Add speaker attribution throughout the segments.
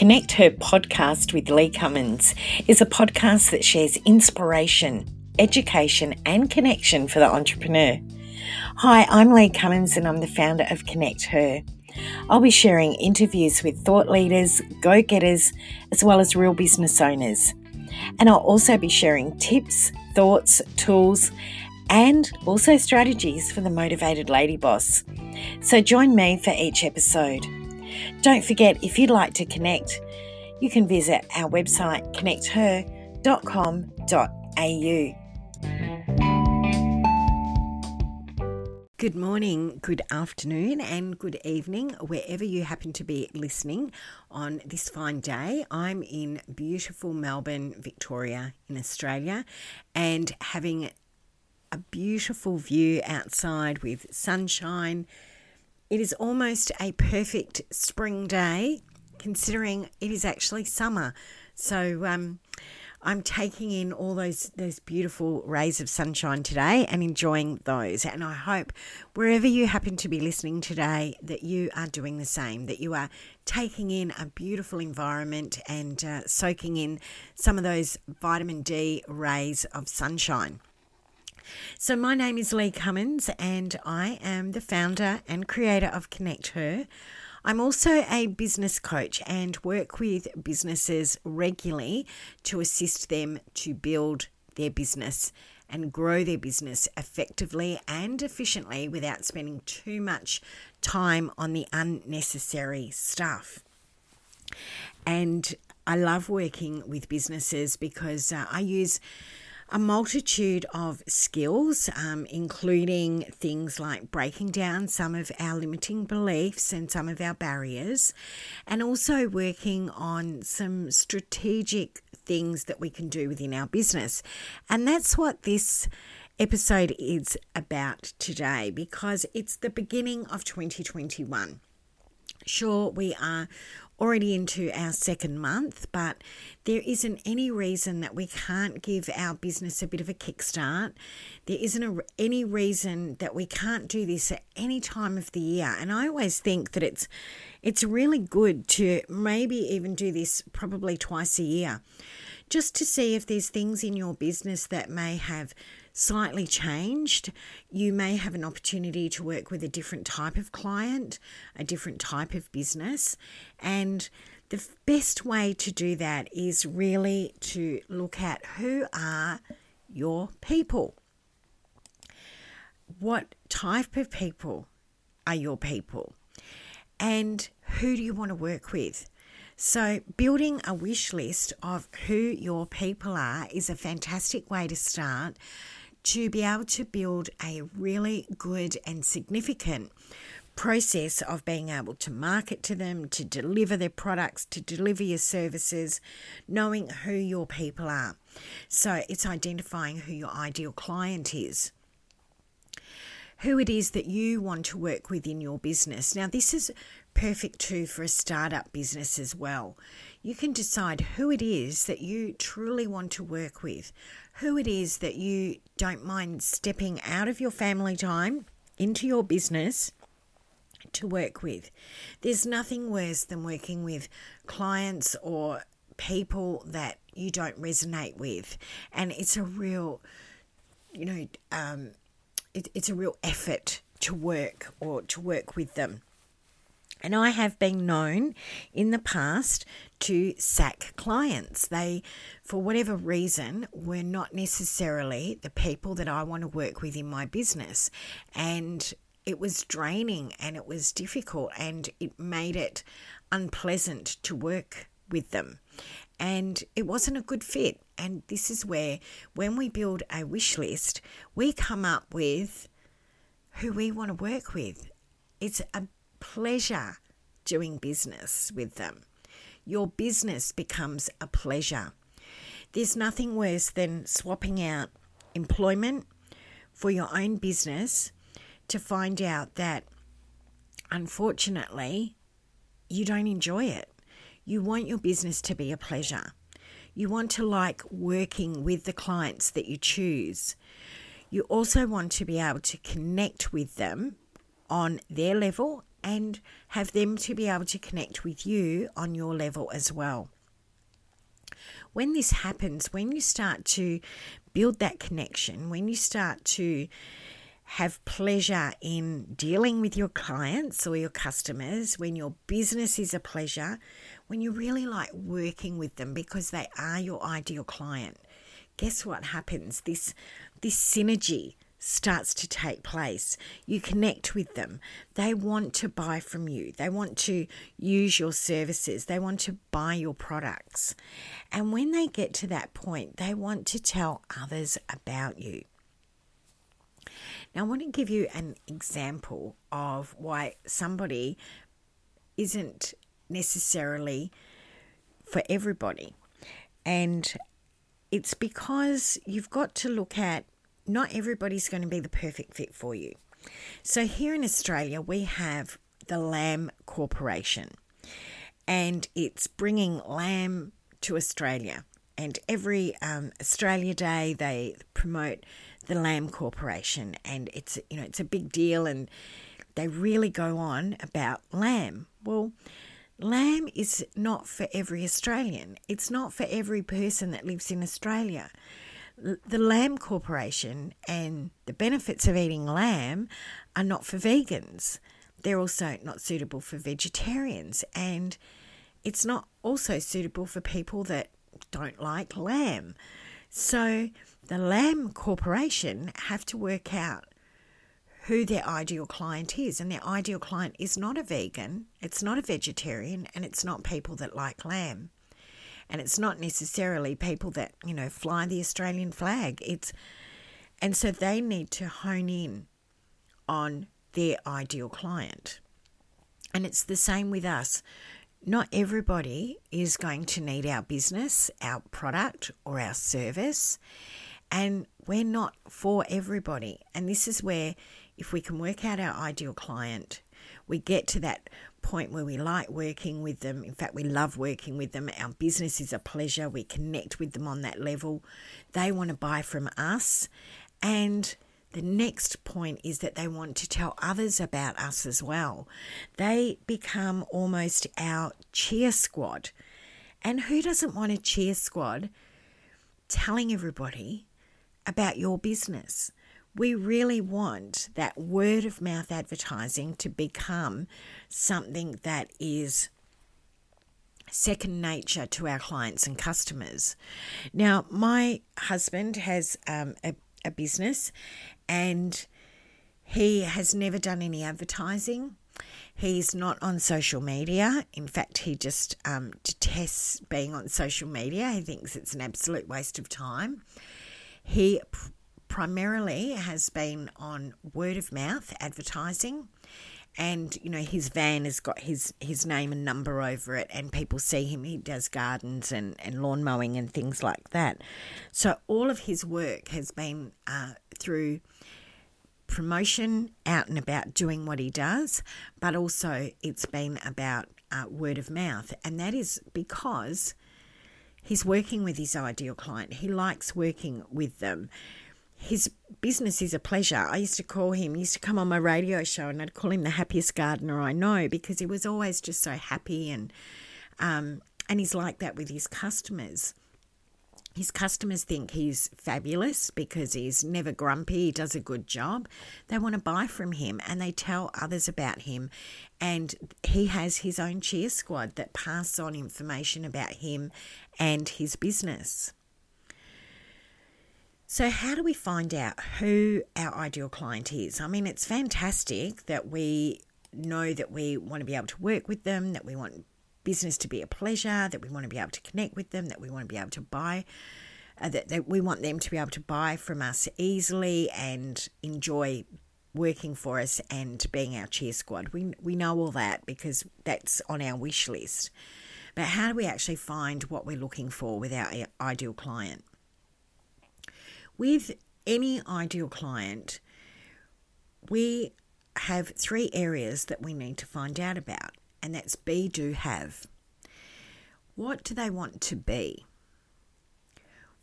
Speaker 1: Connect Her podcast with Lee Cummins is a podcast that shares inspiration, education, and connection for the entrepreneur. Hi, I'm Lee Cummins and I'm the founder of Connect Her. I'll be sharing interviews with thought leaders, go getters, as well as real business owners. And I'll also be sharing tips, thoughts, tools, and also strategies for the motivated lady boss. So join me for each episode. Don't forget, if you'd like to connect, you can visit our website connecther.com.au. Good morning, good afternoon, and good evening, wherever you happen to be listening on this fine day. I'm in beautiful Melbourne, Victoria, in Australia, and having a beautiful view outside with sunshine. It is almost a perfect spring day, considering it is actually summer. So, um, I'm taking in all those those beautiful rays of sunshine today and enjoying those. And I hope wherever you happen to be listening today that you are doing the same. That you are taking in a beautiful environment and uh, soaking in some of those vitamin D rays of sunshine. So, my name is Lee Cummins, and I am the founder and creator of Connect Her. I'm also a business coach and work with businesses regularly to assist them to build their business and grow their business effectively and efficiently without spending too much time on the unnecessary stuff. And I love working with businesses because uh, I use a multitude of skills, um, including things like breaking down some of our limiting beliefs and some of our barriers, and also working on some strategic things that we can do within our business. And that's what this episode is about today because it's the beginning of 2021. Sure, we are already into our second month, but there isn't any reason that we can't give our business a bit of a kickstart. There isn't a, any reason that we can't do this at any time of the year. And I always think that it's it's really good to maybe even do this probably twice a year, just to see if there's things in your business that may have slightly changed. You may have an opportunity to work with a different type of client, a different type of business. And the best way to do that is really to look at who are your people. What type of people are your people? And who do you want to work with? So, building a wish list of who your people are is a fantastic way to start to be able to build a really good and significant process of being able to market to them, to deliver their products, to deliver your services, knowing who your people are. So it's identifying who your ideal client is. Who it is that you want to work with in your business. Now, this is perfect too for a startup business as well. You can decide who it is that you truly want to work with, who it is that you don't mind stepping out of your family time into your business to work with. There's nothing worse than working with clients or people that you don't resonate with, and it's a real, you know, um, it, it's a real effort to work or to work with them. And I have been known in the past to sack clients. They, for whatever reason, were not necessarily the people that I want to work with in my business. And it was draining and it was difficult and it made it unpleasant to work with them. And it wasn't a good fit. And this is where, when we build a wish list, we come up with who we want to work with. It's a pleasure doing business with them. Your business becomes a pleasure. There's nothing worse than swapping out employment for your own business to find out that unfortunately you don't enjoy it. You want your business to be a pleasure. You want to like working with the clients that you choose. You also want to be able to connect with them on their level and have them to be able to connect with you on your level as well. When this happens, when you start to build that connection, when you start to have pleasure in dealing with your clients or your customers, when your business is a pleasure, when you really like working with them because they are your ideal client, guess what happens? This this synergy starts to take place. You connect with them. They want to buy from you. They want to use your services. They want to buy your products. And when they get to that point, they want to tell others about you. Now, I want to give you an example of why somebody isn't necessarily for everybody. And it's because you've got to look at not everybody's going to be the perfect fit for you. So, here in Australia, we have the Lamb Corporation, and it's bringing lamb to Australia. And every um, Australia Day, they promote the Lamb Corporation, and it's you know it's a big deal, and they really go on about lamb. Well, lamb is not for every Australian. It's not for every person that lives in Australia the Lamb Corporation and the benefits of eating lamb are not for vegans. They're also not suitable for vegetarians, and it's not also suitable for people that don't like lamb. So the Lamb Corporation have to work out who their ideal client is, and their ideal client is not a vegan, it's not a vegetarian, and it's not people that like lamb and it's not necessarily people that you know fly the Australian flag. It's and so they need to hone in on their ideal client. And it's the same with us. Not everybody is going to need our business, our product, or our service. And we're not for everybody. And this is where, if we can work out our ideal client, we get to that point where we like working with them. In fact, we love working with them. Our business is a pleasure. We connect with them on that level. They want to buy from us. And the next point is that they want to tell others about us as well. They become almost our cheer squad. And who doesn't want a cheer squad telling everybody about your business? We really want that word of mouth advertising to become something that is second nature to our clients and customers. Now, my husband has um, a, a business and he has never done any advertising. He's not on social media. In fact, he just um, detests being on social media. He thinks it's an absolute waste of time. He primarily has been on word of mouth advertising. And you know his van has got his his name and number over it and people see him. He does gardens and and lawn mowing and things like that. So all of his work has been uh, through promotion out and about doing what he does but also it's been about uh, word of mouth. And that is because he's working with his ideal client. He likes working with them his business is a pleasure. I used to call him, he used to come on my radio show and I'd call him the happiest gardener I know because he was always just so happy and um, and he's like that with his customers. His customers think he's fabulous because he's never grumpy, he does a good job. They want to buy from him and they tell others about him. And he has his own cheer squad that pass on information about him and his business. So, how do we find out who our ideal client is? I mean, it's fantastic that we know that we want to be able to work with them, that we want business to be a pleasure, that we want to be able to connect with them, that we want to be able to buy, uh, that, that we want them to be able to buy from us easily and enjoy working for us and being our cheer squad. We, we know all that because that's on our wish list. But how do we actually find what we're looking for with our ideal client? With any ideal client, we have three areas that we need to find out about, and that's be, do, have. What do they want to be?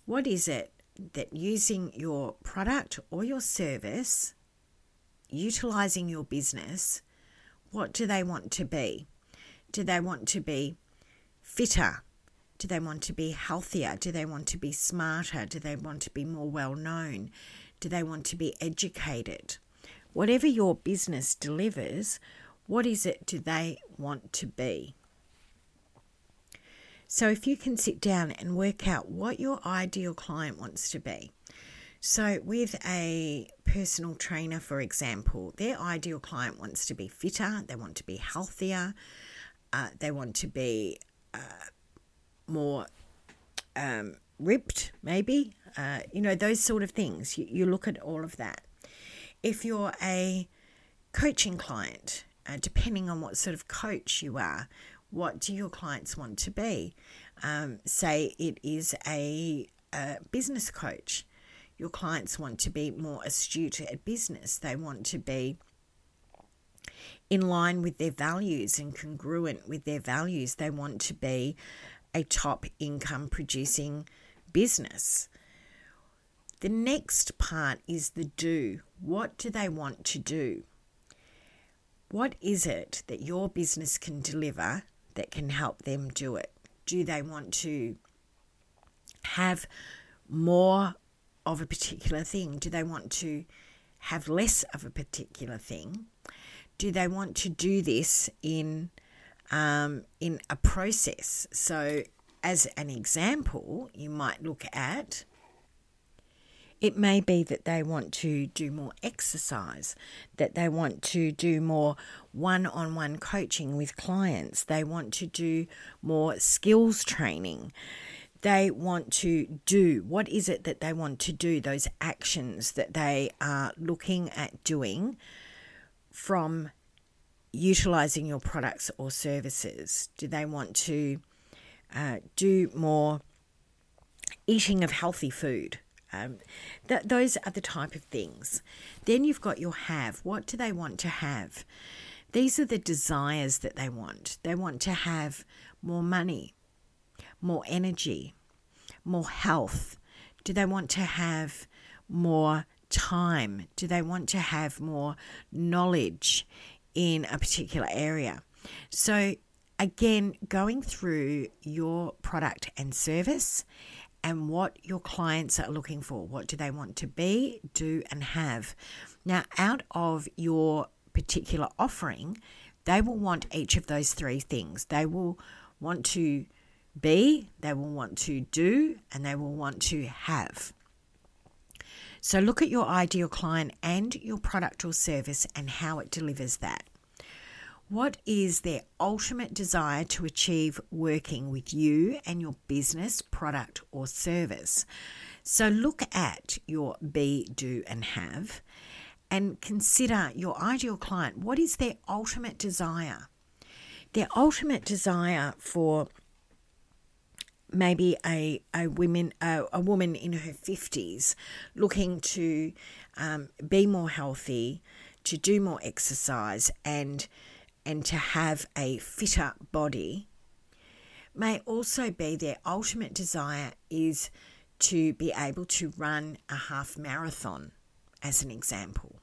Speaker 1: What is it that using your product or your service, utilizing your business, what do they want to be? Do they want to be fitter? Do they want to be healthier? Do they want to be smarter? Do they want to be more well known? Do they want to be educated? Whatever your business delivers, what is it do they want to be? So, if you can sit down and work out what your ideal client wants to be. So, with a personal trainer, for example, their ideal client wants to be fitter, they want to be healthier, uh, they want to be uh, more um, ripped, maybe, uh, you know, those sort of things. You, you look at all of that. If you're a coaching client, uh, depending on what sort of coach you are, what do your clients want to be? Um, say it is a, a business coach. Your clients want to be more astute at business. They want to be in line with their values and congruent with their values. They want to be a top income producing business. The next part is the do. What do they want to do? What is it that your business can deliver that can help them do it? Do they want to have more of a particular thing? Do they want to have less of a particular thing? Do they want to do this in um, in a process? So, as an example, you might look at it may be that they want to do more exercise, that they want to do more one on one coaching with clients, they want to do more skills training. They want to do what is it that they want to do, those actions that they are looking at doing from utilizing your products or services? Do they want to uh, do more eating of healthy food? Um, th- those are the type of things. Then you've got your have. What do they want to have? These are the desires that they want. They want to have more money, more energy, more health. Do they want to have more time? Do they want to have more knowledge in a particular area? So, again, going through your product and service and what your clients are looking for. What do they want to be, do, and have? Now, out of your particular offering, they will want each of those three things. They will want to be, they will want to do, and they will want to have. So, look at your ideal client and your product or service and how it delivers that. What is their ultimate desire to achieve working with you and your business, product, or service? So look at your be, do, and have and consider your ideal client. What is their ultimate desire? Their ultimate desire for maybe a a woman a, a woman in her fifties looking to um, be more healthy, to do more exercise, and and to have a fitter body may also be their ultimate desire is to be able to run a half marathon, as an example.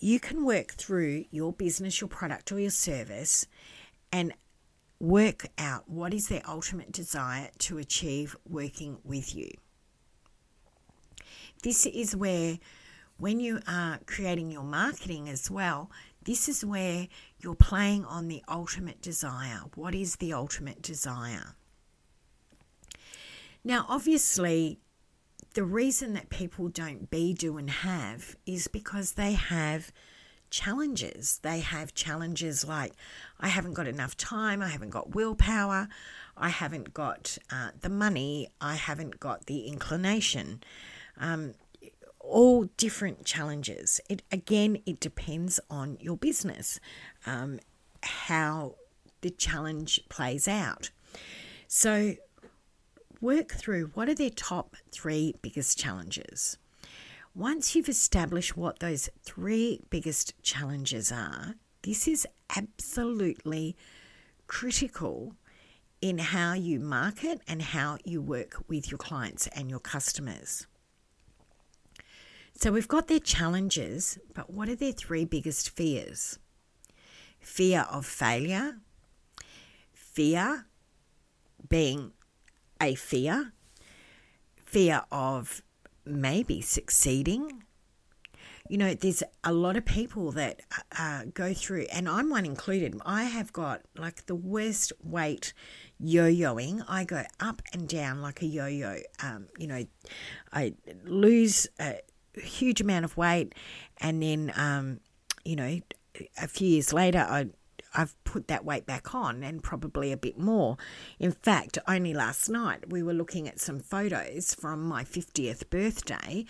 Speaker 1: You can work through your business, your product, or your service and work out what is their ultimate desire to achieve working with you. This is where, when you are creating your marketing as well, this is where you're playing on the ultimate desire. What is the ultimate desire? Now, obviously, the reason that people don't be, do, and have is because they have challenges. They have challenges like, I haven't got enough time, I haven't got willpower, I haven't got uh, the money, I haven't got the inclination. Um, all different challenges. It again, it depends on your business, um, how the challenge plays out. So, work through what are their top three biggest challenges. Once you've established what those three biggest challenges are, this is absolutely critical in how you market and how you work with your clients and your customers. So we've got their challenges, but what are their three biggest fears? fear of failure, fear being a fear, fear of maybe succeeding. You know, there's a lot of people that uh, go through, and I'm one included. I have got like the worst weight yo-yoing. I go up and down like a yo-yo. Um, you know, I lose a huge amount of weight, and then um, you know, a few years later, I I've put that weight back on and probably a bit more. In fact, only last night we were looking at some photos from my 50th birthday,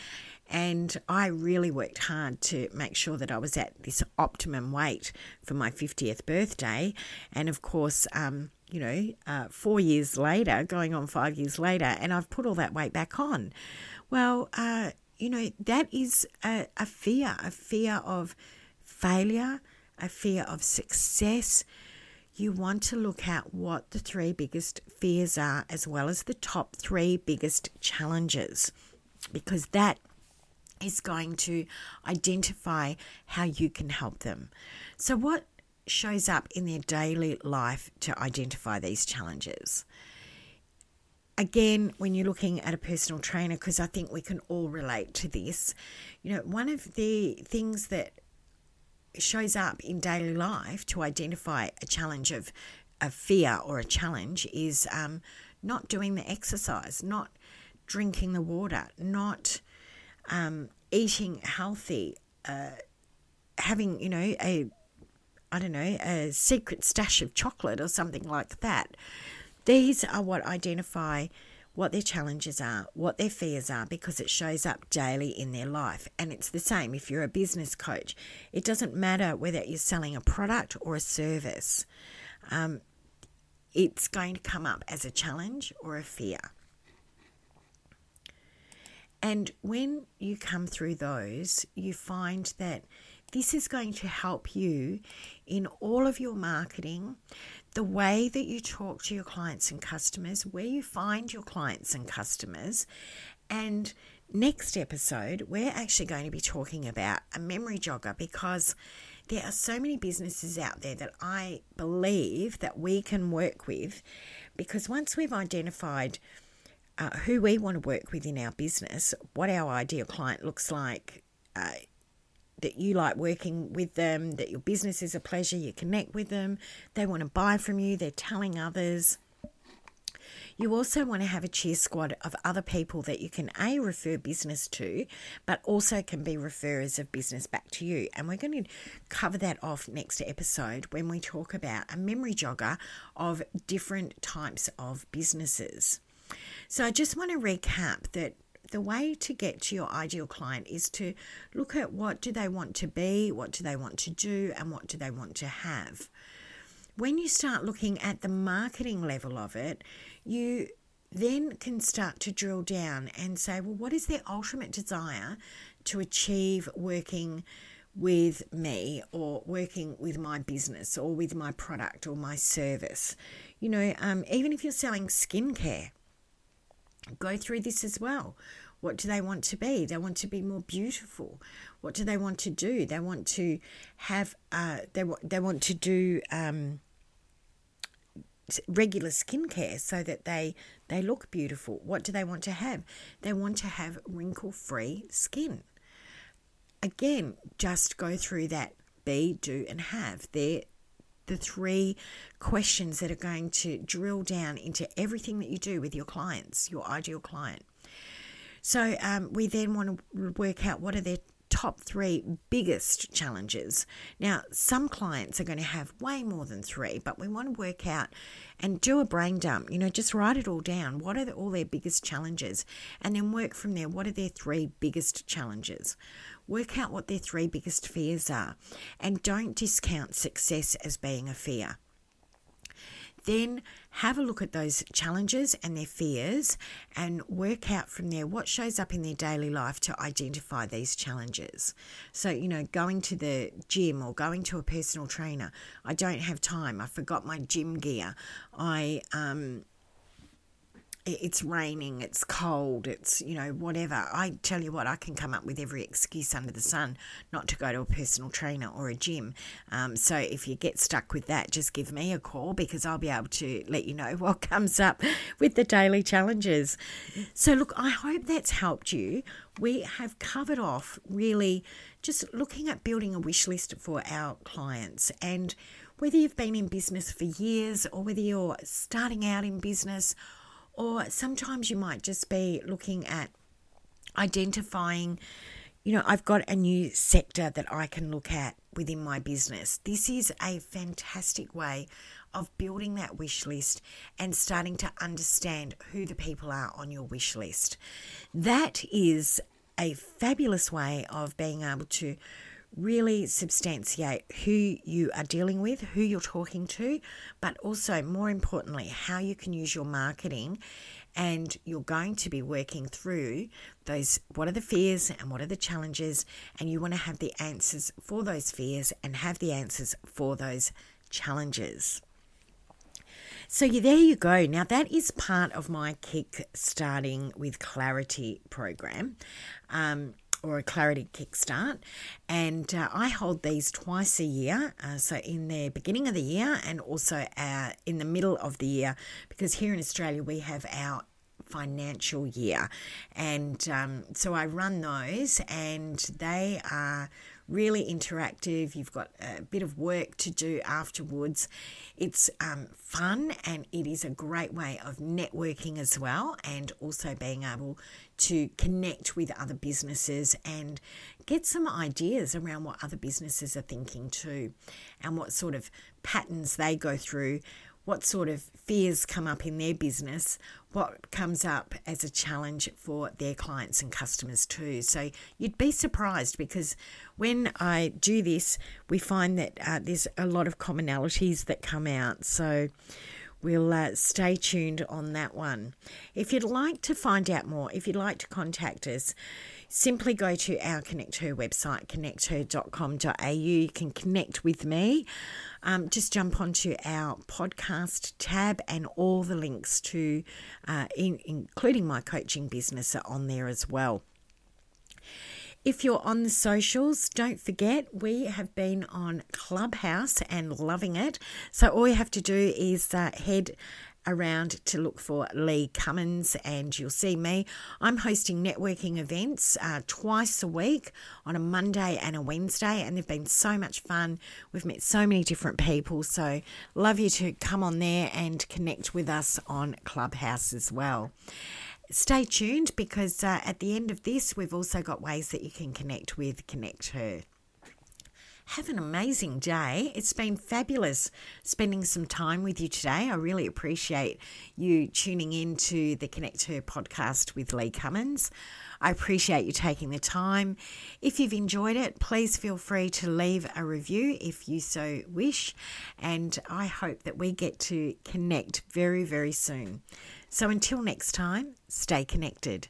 Speaker 1: and I really worked hard to make sure that I was at this optimum weight for my 50th birthday. And of course, um, you know, uh, four years later, going on five years later, and I've put all that weight back on. Well, uh, you know, that is a, a fear, a fear of failure, a fear of success. You want to look at what the three biggest fears are, as well as the top three biggest challenges, because that is going to identify how you can help them. So, what shows up in their daily life to identify these challenges? Again, when you're looking at a personal trainer, because I think we can all relate to this, you know, one of the things that shows up in daily life to identify a challenge of a fear or a challenge is um, not doing the exercise, not drinking the water, not um, eating healthy, uh, having you know a I don't know a secret stash of chocolate or something like that. These are what identify what their challenges are, what their fears are, because it shows up daily in their life. And it's the same if you're a business coach. It doesn't matter whether you're selling a product or a service, um, it's going to come up as a challenge or a fear. And when you come through those, you find that this is going to help you in all of your marketing, the way that you talk to your clients and customers, where you find your clients and customers. And next episode, we're actually going to be talking about a memory jogger because there are so many businesses out there that I believe that we can work with because once we've identified uh, who we want to work with in our business, what our ideal client looks like, uh, that you like working with them, that your business is a pleasure, you connect with them, they want to buy from you, they're telling others. You also want to have a cheer squad of other people that you can A, refer business to, but also can be referrers of business back to you. And we're going to cover that off next episode when we talk about a memory jogger of different types of businesses. So I just want to recap that the way to get to your ideal client is to look at what do they want to be, what do they want to do, and what do they want to have. When you start looking at the marketing level of it, you then can start to drill down and say, well, what is their ultimate desire to achieve working with me or working with my business or with my product or my service? You know, um, even if you're selling skincare, go through this as well. What do they want to be? They want to be more beautiful. What do they want to do? They want to have. Uh, they they want to do um, regular skincare so that they they look beautiful. What do they want to have? They want to have wrinkle free skin. Again, just go through that. Be, do, and have. They're the three questions that are going to drill down into everything that you do with your clients, your ideal client. So um, we then want to work out what are their top three biggest challenges. Now, some clients are going to have way more than three, but we want to work out and do a brain dump. You know, just write it all down. What are the, all their biggest challenges? And then work from there. What are their three biggest challenges? Work out what their three biggest fears are. And don't discount success as being a fear. Then have a look at those challenges and their fears and work out from there what shows up in their daily life to identify these challenges. So, you know, going to the gym or going to a personal trainer, I don't have time, I forgot my gym gear, I, um, it's raining, it's cold, it's, you know, whatever. I tell you what, I can come up with every excuse under the sun not to go to a personal trainer or a gym. Um, so if you get stuck with that, just give me a call because I'll be able to let you know what comes up with the daily challenges. So, look, I hope that's helped you. We have covered off really just looking at building a wish list for our clients and whether you've been in business for years or whether you're starting out in business or sometimes you might just be looking at identifying, you know, I've got a new sector that I can look at within my business. This is a fantastic way of building that wish list and starting to understand who the people are on your wish list. That is a fabulous way of being able to really substantiate who you are dealing with, who you're talking to, but also, more importantly, how you can use your marketing. And you're going to be working through those what are the fears and what are the challenges, and you want to have the answers for those fears and have the answers for those challenges. So there you go. Now that is part of my Kick Starting with Clarity program. Um, or a Clarity Kickstart. And uh, I hold these twice a year, uh, so in the beginning of the year and also uh, in the middle of the year, because here in Australia we have our financial year. And um, so I run those, and they are really interactive. You've got a bit of work to do afterwards. It's um, fun and it is a great way of networking as well, and also being able to connect with other businesses and get some ideas around what other businesses are thinking too, and what sort of patterns they go through what sort of fears come up in their business, what comes up as a challenge for their clients and customers too. So you'd be surprised because when I do this, we find that uh, there's a lot of commonalities that come out. So we'll uh, stay tuned on that one. If you'd like to find out more, if you'd like to contact us, simply go to our Connect Her website, connecther.com.au. You can connect with me. Um, just jump onto our podcast tab, and all the links to, uh, in, including my coaching business, are on there as well. If you're on the socials, don't forget we have been on Clubhouse and loving it. So all you have to do is uh, head around to look for Lee Cummins, and you'll see me. I'm hosting networking events uh, twice a week on a Monday and a Wednesday, and they've been so much fun. We've met so many different people, so love you to come on there and connect with us on Clubhouse as well. Stay tuned because uh, at the end of this, we've also got ways that you can connect with Connect Her. Have an amazing day. It's been fabulous spending some time with you today. I really appreciate you tuning in to the Connect Her podcast with Lee Cummins. I appreciate you taking the time. If you've enjoyed it, please feel free to leave a review if you so wish. And I hope that we get to connect very, very soon. So until next time, stay connected.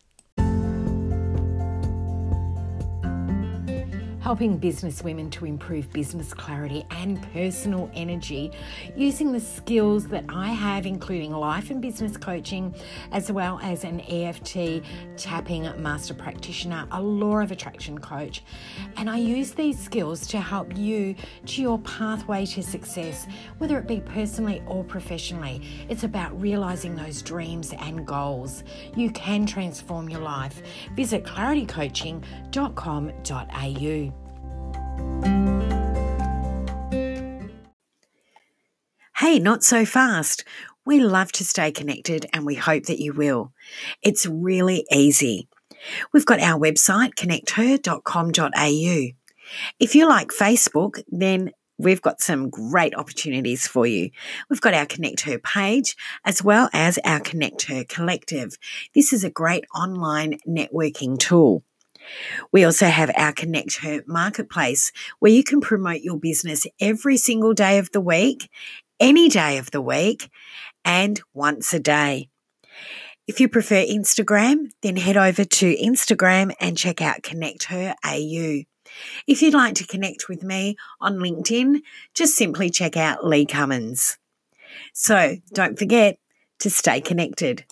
Speaker 1: Helping business women to improve business clarity and personal energy using the skills that I have, including life and business coaching, as well as an EFT tapping master practitioner, a law of attraction coach. And I use these skills to help you to your pathway to success, whether it be personally or professionally. It's about realizing those dreams and goals. You can transform your life. Visit claritycoaching.com.au. Hey, not so fast. We love to stay connected and we hope that you will. It's really easy. We've got our website, connecther.com.au. If you like Facebook, then we've got some great opportunities for you. We've got our Connect Her page as well as our Connect Her collective. This is a great online networking tool. We also have our Connect Her marketplace where you can promote your business every single day of the week, any day of the week, and once a day. If you prefer Instagram, then head over to Instagram and check out Connect Her AU. If you'd like to connect with me on LinkedIn, just simply check out Lee Cummins. So don't forget to stay connected.